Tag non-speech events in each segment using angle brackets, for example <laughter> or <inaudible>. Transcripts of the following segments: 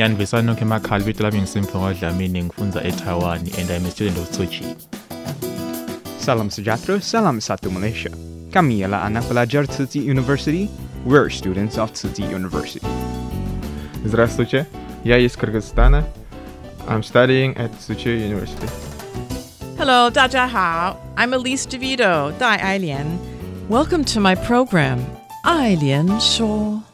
Yani besanokho emakhaya libito lami ngisimfungo Dlamini ngifunza eTaiwan and I'm a student of Tzu Chi Salam Sujatro, Salam Satu Malaysia. Kami ialah anak pelajar Tzu Chi University. We're students of Tzu Chi University. Здравствуйте, я из Кыргызстана. I'm studying at Tzu Chi University. Hello, 大家好. I'm Elise DeVito, Dai Ailian. Welcome to my program, Ailian Show.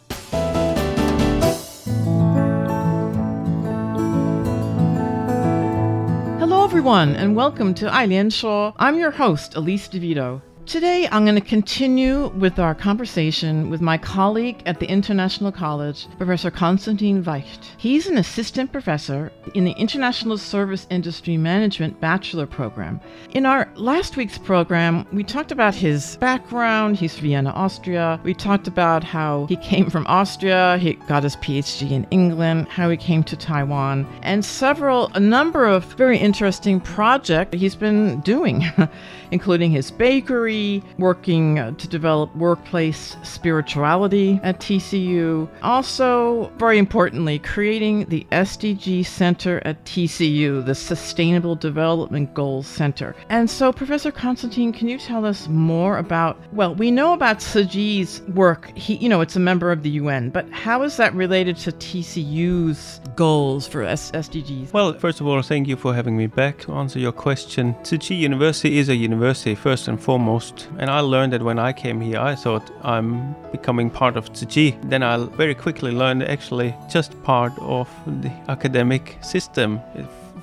Everyone, and welcome to Ailian Show. I'm your host, Elise DeVito. Today, I'm going to continue with our conversation with my colleague at the International College, Professor Konstantin Weicht. He's an assistant professor in the International Service Industry Management Bachelor Program. In our last week's program, we talked about his background. He's Vienna, Austria. We talked about how he came from Austria, he got his PhD in England, how he came to Taiwan, and several, a number of very interesting projects he's been doing, <laughs> including his bakery working to develop workplace spirituality at TCU. Also, very importantly, creating the SDG Center at TCU, the Sustainable Development Goals Center. And so, Professor Constantine, can you tell us more about? Well, we know about Chi's work. He, you know, it's a member of the UN, but how is that related to TCU's goals for S- SDGs? Well, first of all, thank you for having me back to answer your question. Chi University is a university first and foremost and I learned that when I came here, I thought I'm becoming part of Tzu Chi. Then I very quickly learned actually just part of the academic system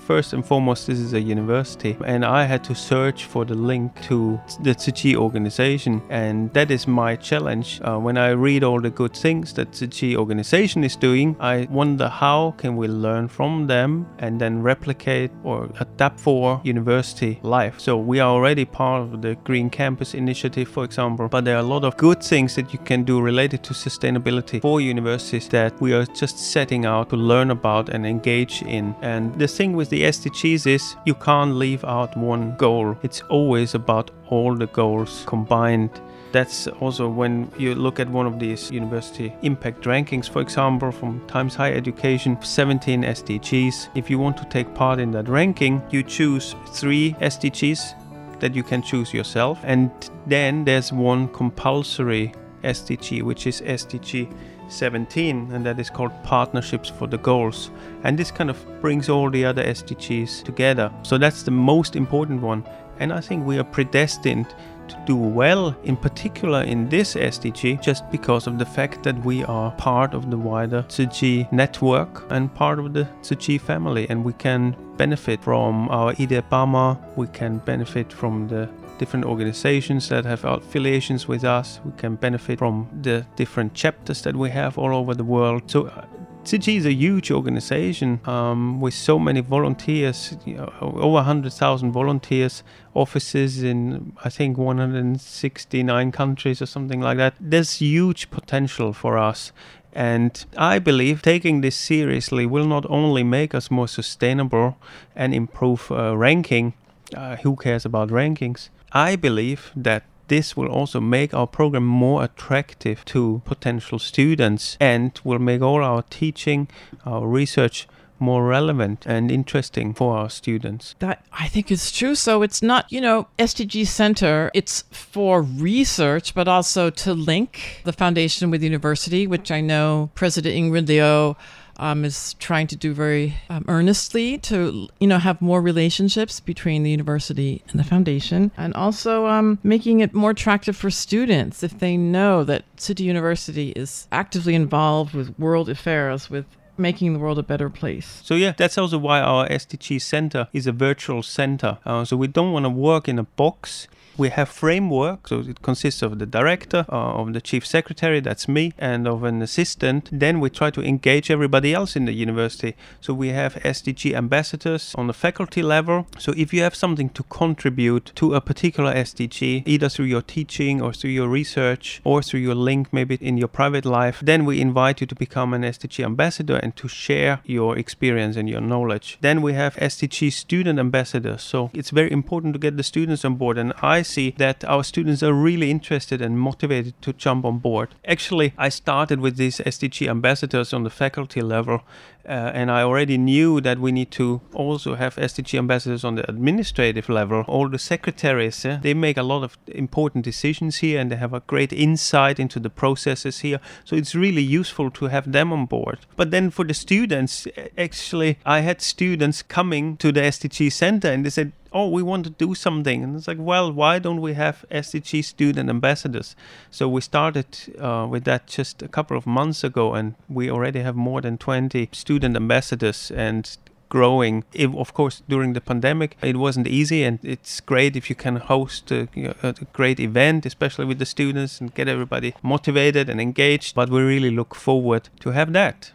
first and foremost, this is a university, and I had to search for the link to the Tzu Chi organization, and that is my challenge. Uh, when I read all the good things that Tzu Chi organization is doing, I wonder how can we learn from them and then replicate or adapt for university life. So we are already part of the Green Campus Initiative, for example, but there are a lot of good things that you can do related to sustainability for universities that we are just setting out to learn about and engage in. And the thing with the SDGs is you can't leave out one goal. It's always about all the goals combined. That's also when you look at one of these university impact rankings, for example, from Times Higher Education, 17 SDGs. If you want to take part in that ranking, you choose three SDGs that you can choose yourself. And then there's one compulsory SDG, which is SDG 17, and that is called Partnerships for the Goals. And this kind of brings all the other SDGs together. So that's the most important one. And I think we are predestined to do well, in particular in this SDG, just because of the fact that we are part of the wider Chi network and part of the Chi family, and we can benefit from our Idebama, we can benefit from the different organizations that have affiliations with us. We can benefit from the different chapters that we have all over the world. So uh, Chi is a huge organization um, with so many volunteers, you know, over 100,000 volunteers, offices in, I think, 169 countries or something like that. There's huge potential for us. And I believe taking this seriously will not only make us more sustainable and improve uh, ranking. Uh, who cares about rankings? I believe that this will also make our program more attractive to potential students and will make all our teaching, our research more relevant and interesting for our students. That I think is true. So it's not, you know, SDG Center, it's for research, but also to link the foundation with the university, which I know President Ingrid Liu um, is trying to do very um, earnestly to you know have more relationships between the university and the foundation, and also um, making it more attractive for students if they know that Tzu Chi University is actively involved with world affairs with making the world a better place. So yeah, that's also why our SDG center is a virtual center. Uh, so we don't want to work in a box. We have framework, so it consists of the director, uh, of the chief secretary, that's me, and of an assistant. Then we try to engage everybody else in the university. So we have SDG ambassadors on the faculty level. So if you have something to contribute to a particular SDG, either through your teaching or through your research or through your link maybe in your private life, then we invite you to become an SDG ambassador and to share your experience and your knowledge. Then we have SDG student ambassadors. So it's very important to get the students on board. And I see that our students are really interested and motivated to jump on board. Actually, I started with these SDG ambassadors on the faculty level, uh, and I already knew that we need to also have SDG ambassadors on the administrative level. All the secretaries, uh, they make a lot of important decisions here and they have a great insight into the processes here. So it's really useful to have them on board. But then for the students, actually, I had students coming to the SDG center and they said, oh, we want to do something. And it's like, well, why don't we have SDG student ambassadors? So we started uh, with that just a couple of months ago, and we already have more than 20 student ambassadors and growing. It, of course, during the pandemic, it wasn't easy, and it's great if you can host a, a, great event, especially with the students, and get everybody motivated and engaged. But we really look forward to have that.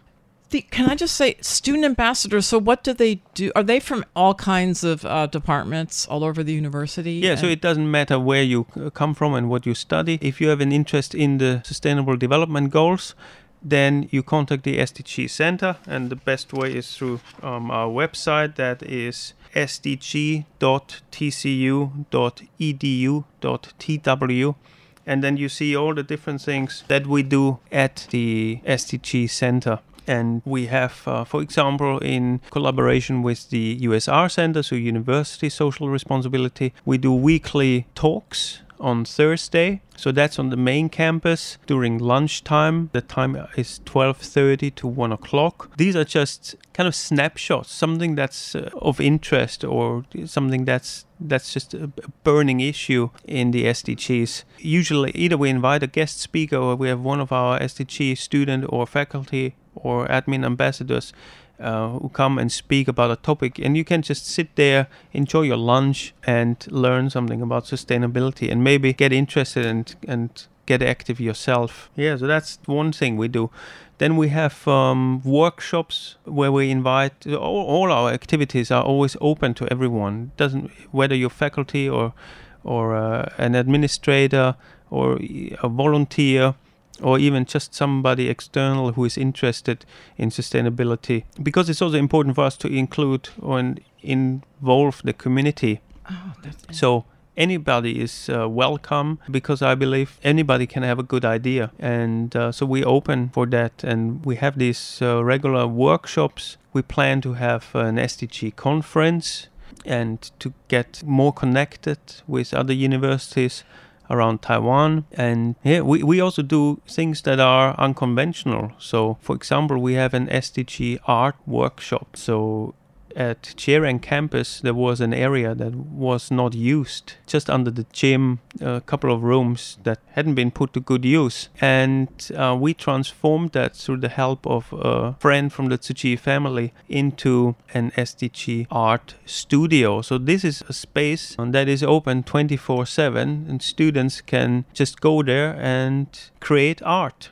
The, can I just say, student ambassadors? So, what do they do? Are they from all kinds of uh, departments all over the university? Yeah, so it doesn't matter where you come from and what you study. If you have an interest in the Sustainable Development Goals, then you contact the SDG Center, and the best way is through um, our website that is sdg.tcu.edu.tw and then you see all the different things that we do at the SDG Center. And we have, uh, for example, in collaboration with the USR Center, so University Social Responsibility, we do weekly talks on Thursday. So that's on the main campus during lunchtime. The time is 12:30 to 1 o'clock. These are just kind of snapshots, something that's uh, of interest or something that's that's just a burning issue in the SDGs. Usually, either we invite a guest speaker or we have one of our SDG student or faculty or admin ambassadors uh, who come and speak about a topic, and you can just sit there, enjoy your lunch, and learn something about sustainability, and maybe get interested and and get active yourself. Yeah, so that's one thing we do. Then we have um, workshops where we invite all, all our activities are always open to everyone. Doesn't whether you're faculty or or uh, an administrator or a volunteer or even just somebody external who is interested in sustainability because it's also important for us to include or involve the community oh, so anybody is uh, welcome because I believe anybody can have a good idea. And uh, so we open for that and we have these uh, regular workshops. We plan to have an SDG conference and to get more connected with other universities around Taiwan. And yeah, we, we also do things that are unconventional. So, for example, we have an SDG art workshop. So, at Chiarang campus, there was an area that was not used, just under the gym, a couple of rooms that hadn't been put to good use. And uh, we transformed that through the help of a friend from the Tzu Chi family into an SDG art studio. So this is a space that is open 24 7, and students can just go there and create art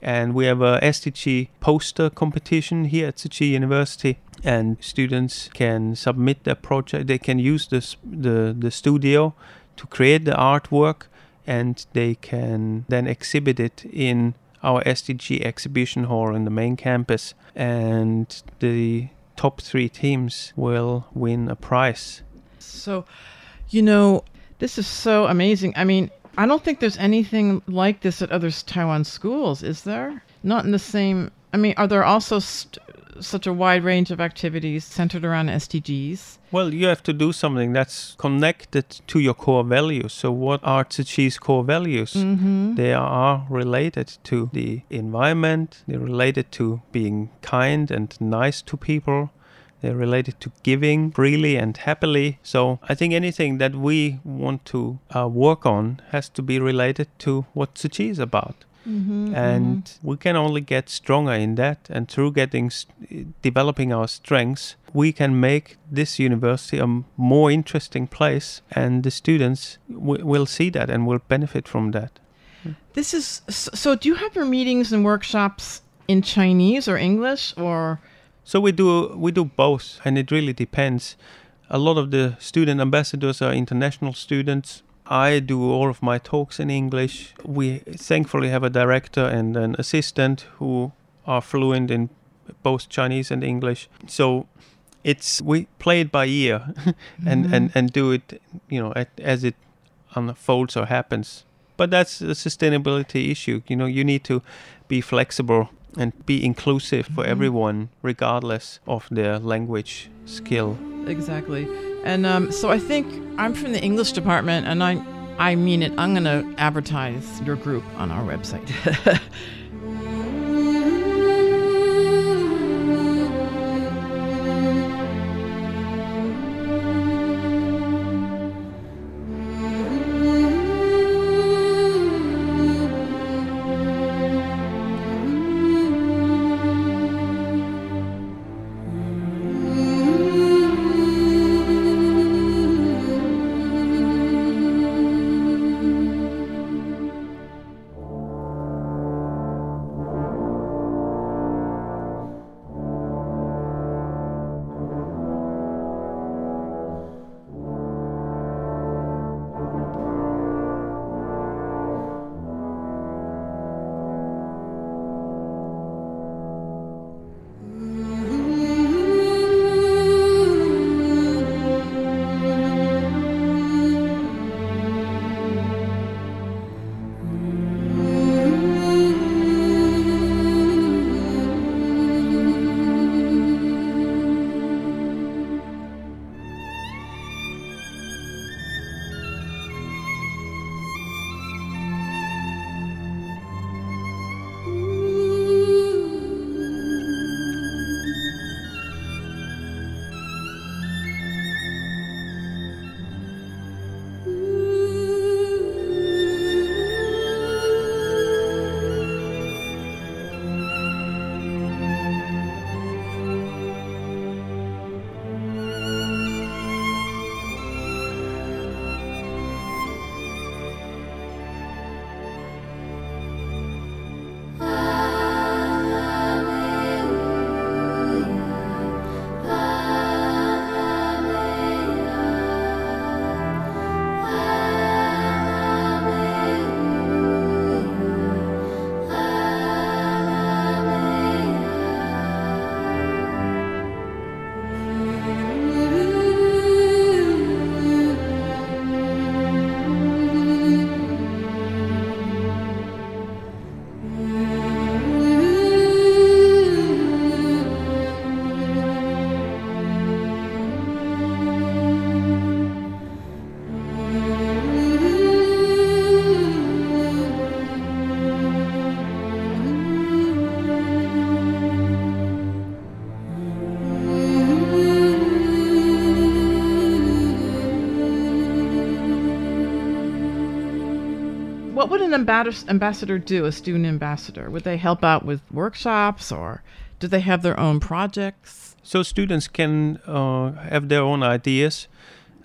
and we have a SDG poster competition here at Tzu Chi University and students can submit their project they can use this the the studio to create the artwork and they can then exhibit it in our SDG exhibition hall in the main campus and the top 3 teams will win a prize so you know this is so amazing i mean I don't think there's anything like this at other Taiwan schools, is there? Not in the same. I mean, are there also st- such a wide range of activities centered around SDGs. Well, you have to do something that's connected to your core values. So, what are Tzu Chi's core values? Mm-hmm. They are related to the environment, they're related to being kind and nice to people, they're related to giving freely and happily. So I think anything that we want to uh, work on has to be related to what Tzu Chi is about. Mm-hmm, and mm-hmm. we can only get stronger in that. And through getting, developing our strengths, we can make this university a more interesting place. And the students w- will see that and will benefit from that. This is so. Do you have your meetings and workshops in Chinese or English or? So we do we do both, and it really depends. A lot of the student ambassadors are international students. I do all of my talks in English. We thankfully have a director and an assistant who are fluent in both Chinese and English. So it's we play it by ear <laughs> and, Mhm. and, and do it you know at, as it unfolds or happens. But that's a sustainability issue. You know, you need to be flexible and be inclusive for Mhm. everyone, regardless of their language skill. Exactly. And um, so I think I'm from the English department, and I, I mean it. I'm going to advertise your group on our website. <laughs> ambas- ambassador do, a student ambassador? Would they help out with workshops or do they have their own projects? So students can uh, have their own ideas,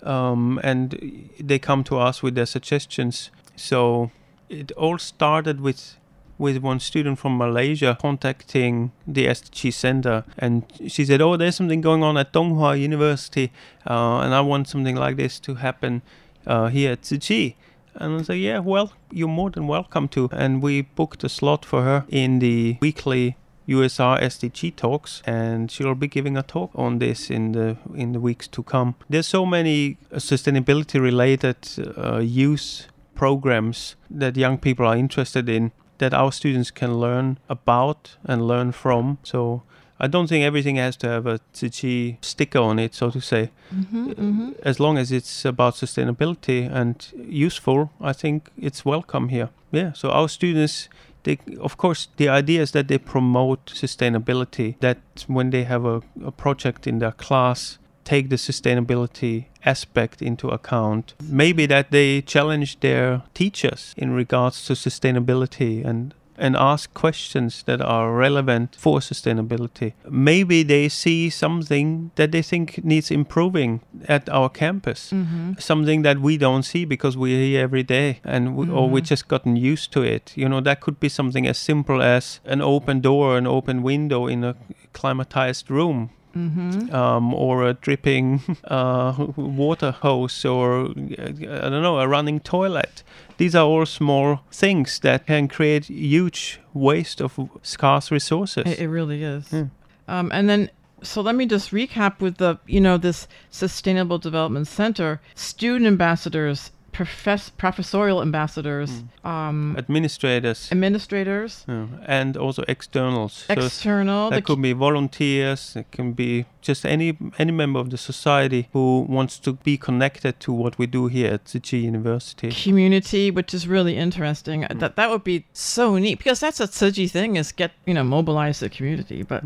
um, and they come to us with their suggestions. So it all started with with one student from Malaysia contacting the SDG Center, and she said, "Oh, there's something going on at Donghua University, uh, and I want something like this to happen uh, here at Tzu Chi." And I said, "Yeah, well, you're more than welcome to." And we booked a slot for her in the weekly USR SDG talks, and she'll be giving a talk on this in the in the weeks to come. There's so many uh, sustainability related uh, use programs that young people are interested in that our students can learn about and learn from. So I don't think everything has to have a Tzu sticker on it, so to say. Mm-hmm, mm-hmm. As long as it's about sustainability and useful, I think it's welcome here. Yeah, so our students they, of course, the idea is that they promote sustainability. That when they have a, a project in their class, take the sustainability aspect into account. Maybe that they challenge their teachers in regards to sustainability and and ask questions that are relevant for sustainability. Maybe they see something that they think needs improving at our campus, Mhm. something that we don't see because we're here every day and we, or we've Mhm. just gotten used to it. You know, that could be something as simple as an open door, an open window in a climatized room Mhm. um, or a dripping <laughs> uh, water hose, or I don't know, a running toilet. These are all small things that can create huge waste of scarce resources. It, it really is. Yeah. Um, and then, so let me just recap with the, you know, this Sustainable Development Center, student ambassadors, profess- professorial ambassadors, um, Administrators. administrators, Yeah, and also externals. External, the that could be volunteers. It can be just any any member of the society who wants to be connected to what we do here at Tzu University. community, which is really interesting. Mm. That that would be so neat because that's a Tzu Chi thing is get you know mobilize the community. But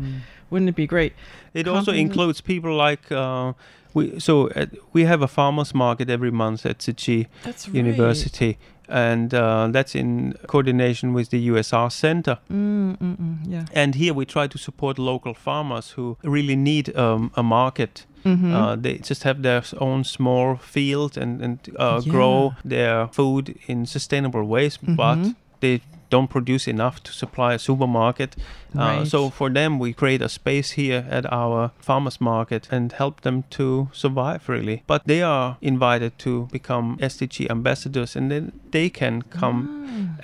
wouldn't it be great? Mm. It also includes people like uh, we. So uh, we have a farmers market every month at Tzu Chi That's right. University, and uh, that's in coordination with the USR Center. Mm, mm, mm, yeah. And here we try to support local farmers who really need um, a market. Mhm. Uh, they just have their own small field and, and uh, grow their food in sustainable ways, but Mhm. they don't produce enough to supply a supermarket. Uh, So for them, we create a space here at our farmers market and help them to survive really. But they are invited to become SDG ambassadors, and then they can come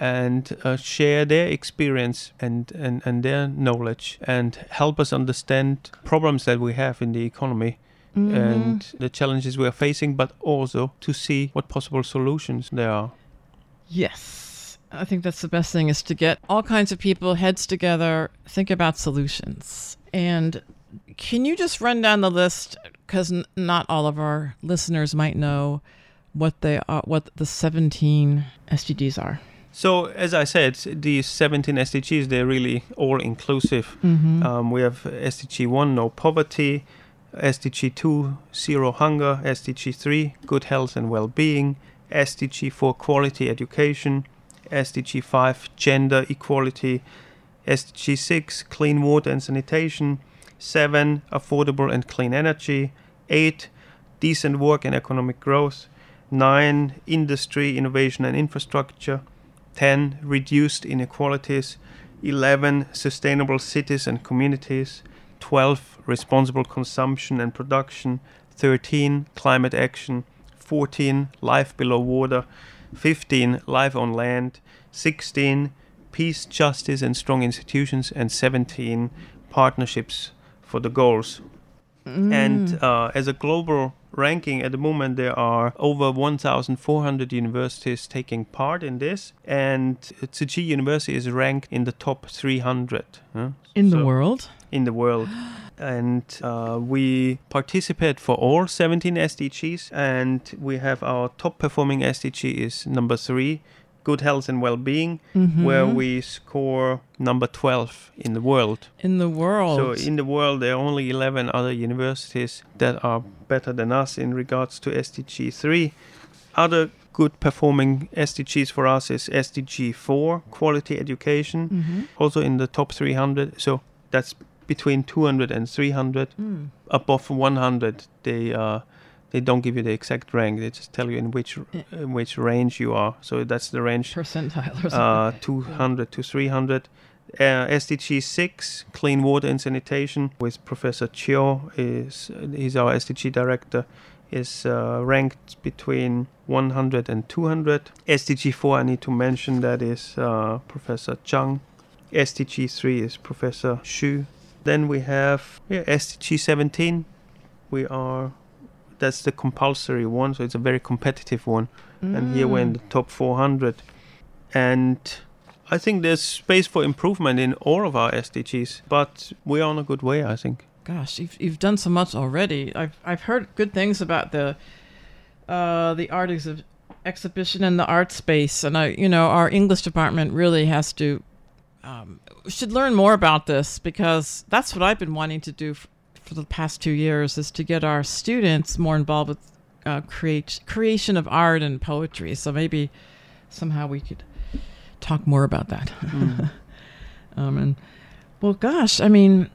and uh, share their experience and, and, and their knowledge and help us understand problems that we have in the economy. Mhm. And the challenges we are facing, but also to see what possible solutions there are. Yes. I think that's the best thing is to get all kinds of people heads together, think about solutions. And can you just run down the list cuz n- not all of our listeners might know what they are what the 17 SDGs are. So, as I said, these 17 SDGs, they're really all inclusive. Mhm. Um, we have SDG 1, no poverty, SDG 2, zero hunger, SDG 3, good health and well being, SDG 4, quality education, SDG 5, gender equality, SDG 6, clean water and sanitation, 7, affordable and clean energy, 8, decent work and economic growth, 9, industry, innovation and infrastructure, 10 reduced inequalities 11 sustainable cities and communities 12 responsible consumption and production 13 climate action 14 life below water 15 life on land 16 peace justice and strong institutions and 17 partnerships for the goals and Mm. uh, as a global ranking at the moment there are over 1400 universities taking part in this and Tzu Chi University is ranked in the top 300 huh? In the world? in the world <gasps> and uh, we participate for all 17 SDGs and we have our top performing SDG is number 3 good health and well-being where Mhm. we score number 12 in the world In the world. so in the world, there are only 11 other universities that are better than us in regards to SDG 3. Other good performing SDGs for us is SDG 4, quality education, Mhm. also in the top 300. So that's between 200 and 300. Mm. Above 100, they uh, they don't give you the exact rank. They just tell you in which in which range you are. So that's the range percentile or uh, something. 200 to 300. Uh, SDG 6, clean water and sanitation, with Professor Chio, is he's our SDG director, is uh, ranked between 100 and 200. SDG 4, I need to mention that is uh, Professor Chang. SDG 3 is Professor Xu. Then we have yeah, SDG 17. We are that's the compulsory one, so it's a very competitive one. And here we're in Mm. the top 400. And I think there's space for improvement in all of our SDGs, but we're on a good way, I think. Gosh, you've, you've done so much already. I've, I've heard good things about the uh, the art exhi- exhibition and the art space, and I, you know, our English department really has to um, should learn more about this because that's what I've been wanting to do f- for the past two years is to get our students more involved with uh, create creation of art and poetry. So maybe somehow we could talk more about that. Mm. <laughs> um, and well, gosh, I mean,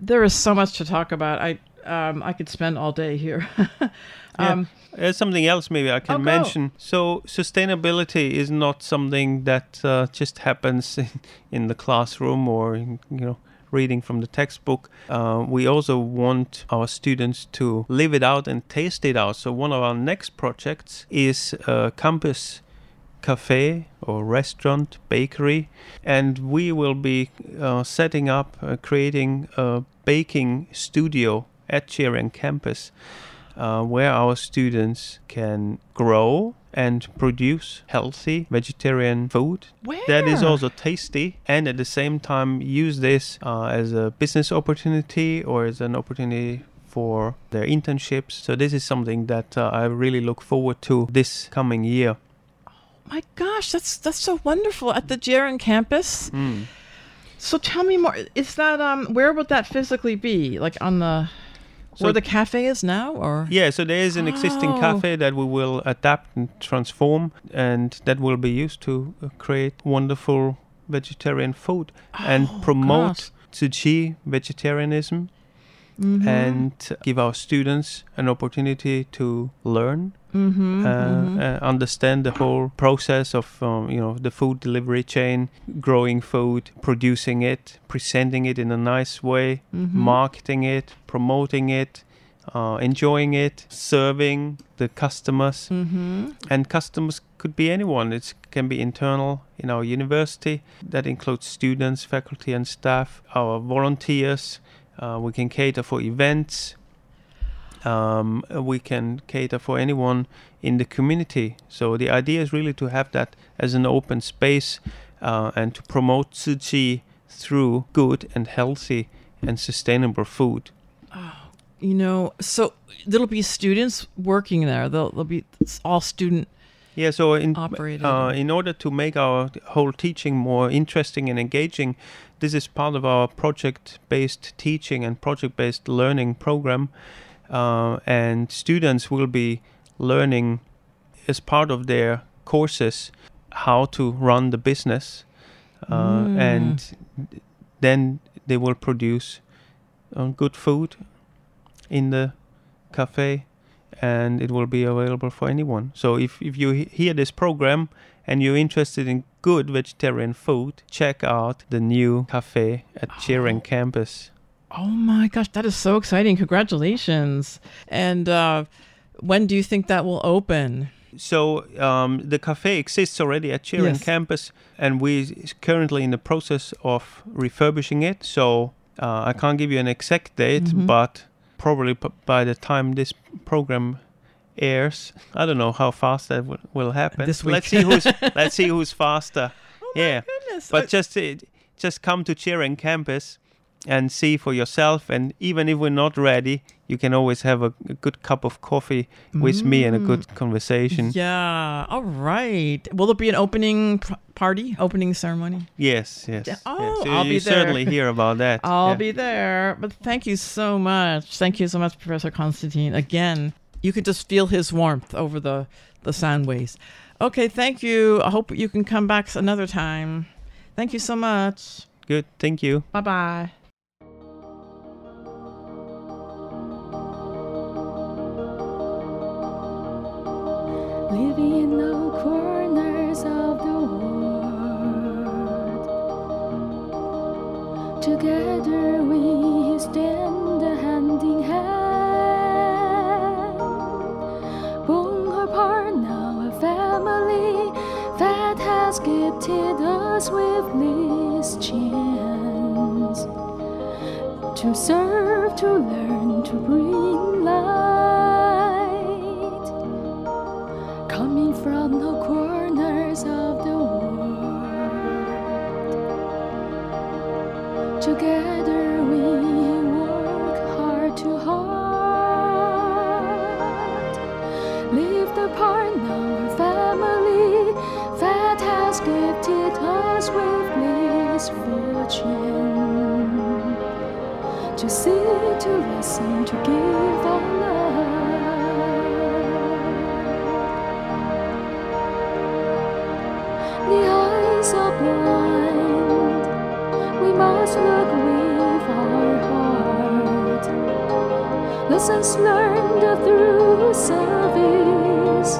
there is so much to talk about. I um, I could spend all day here. <laughs> um, There's something else maybe I can Oh, mention. So sustainability is not something that uh, just happens <laughs> in, in the classroom or in, you know reading from the textbook. Uh, we also want our students to live it out and taste it out. So one of our next projects is a campus cafe or restaurant bakery and we will be uh, setting up uh, creating a baking studio at Chiren campus uh, where our students can grow and produce healthy vegetarian food that is also tasty and at the same time use this uh, as a business opportunity or as an opportunity for their internships so this is something that uh, i really look forward to this coming year Oh My gosh, that's that's so wonderful at the Jaren campus. Mm. So tell me more. Is that um where would that physically be? Like on the So- where the cafe is now, or Yeah, so there is an existing Oh. cafe that we will adapt and transform, and that will be used to uh, create wonderful vegetarian food and Oh, promote gosh. Tzu Chi vegetarianism Mhm. and give our students an opportunity to learn. Mhm, uh, mhm. uh, understand the whole process of um, you know the food delivery chain, growing food, producing it, presenting it in a nice way, Mhm. marketing it, promoting it, uh, enjoying it, serving the customers. Mhm. And customers could be anyone. It can be internal in our university. That includes students, faculty, and staff. Our volunteers. Uh, we can cater for events. Um, we can cater for anyone in the community. So the idea is really to have that as an open space uh, and to promote Tzu through good and healthy and sustainable food. you know, so there'll be students working there. They'll, they'll be it's all student. Yeah, so in uh, in order to make our whole teaching more interesting and engaging, this is part of our project-based teaching and project-based learning program, uh, and students will be learning as part of their courses how to run the business, uh, Mm. and then they will produce uh, good food in the cafe and it will be available for anyone. So if, if you he- hear this program and you're interested in good vegetarian food, check out the new cafe at Chiren campus. Oh my gosh, that is so exciting! Congratulations! And uh, when do you think that will open? So um, the cafe exists already at Chiren Yes. campus, and we is currently in the process of refurbishing it. So uh, I can't give you an exact date, Mhm. but probably p- by the time this program airs, I don't know how fast that will, will happen. This Let's see who's <laughs> let's see who's faster. yeah, goodness, but I- just uh, just come to Cheering campus and see for yourself. And even if we're not ready, you can always have a, a good cup of coffee with me and a good conversation. Yeah. All right. Will there be an opening pr- party, opening ceremony? Yes, yes. Yeah, yes. oh, So I'll you be there. certainly hear about that. <laughs> I'll yeah. be there. But thank you so much. Thank you so much, Professor Constantine. Again, you could just feel his warmth over the, the sound waves. Okay, thank you. I hope you can come back another time. Thank you so much. Good. Thank you. Bye bye. Us with this chance to serve, to learn, to bring light to see, to listen, to give our love. The eyes are blind, we must look with our heart. Lessons learned through service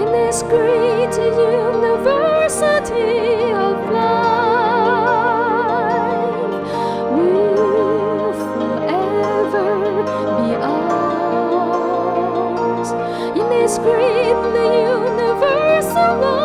in this great university. breathe the universe alone.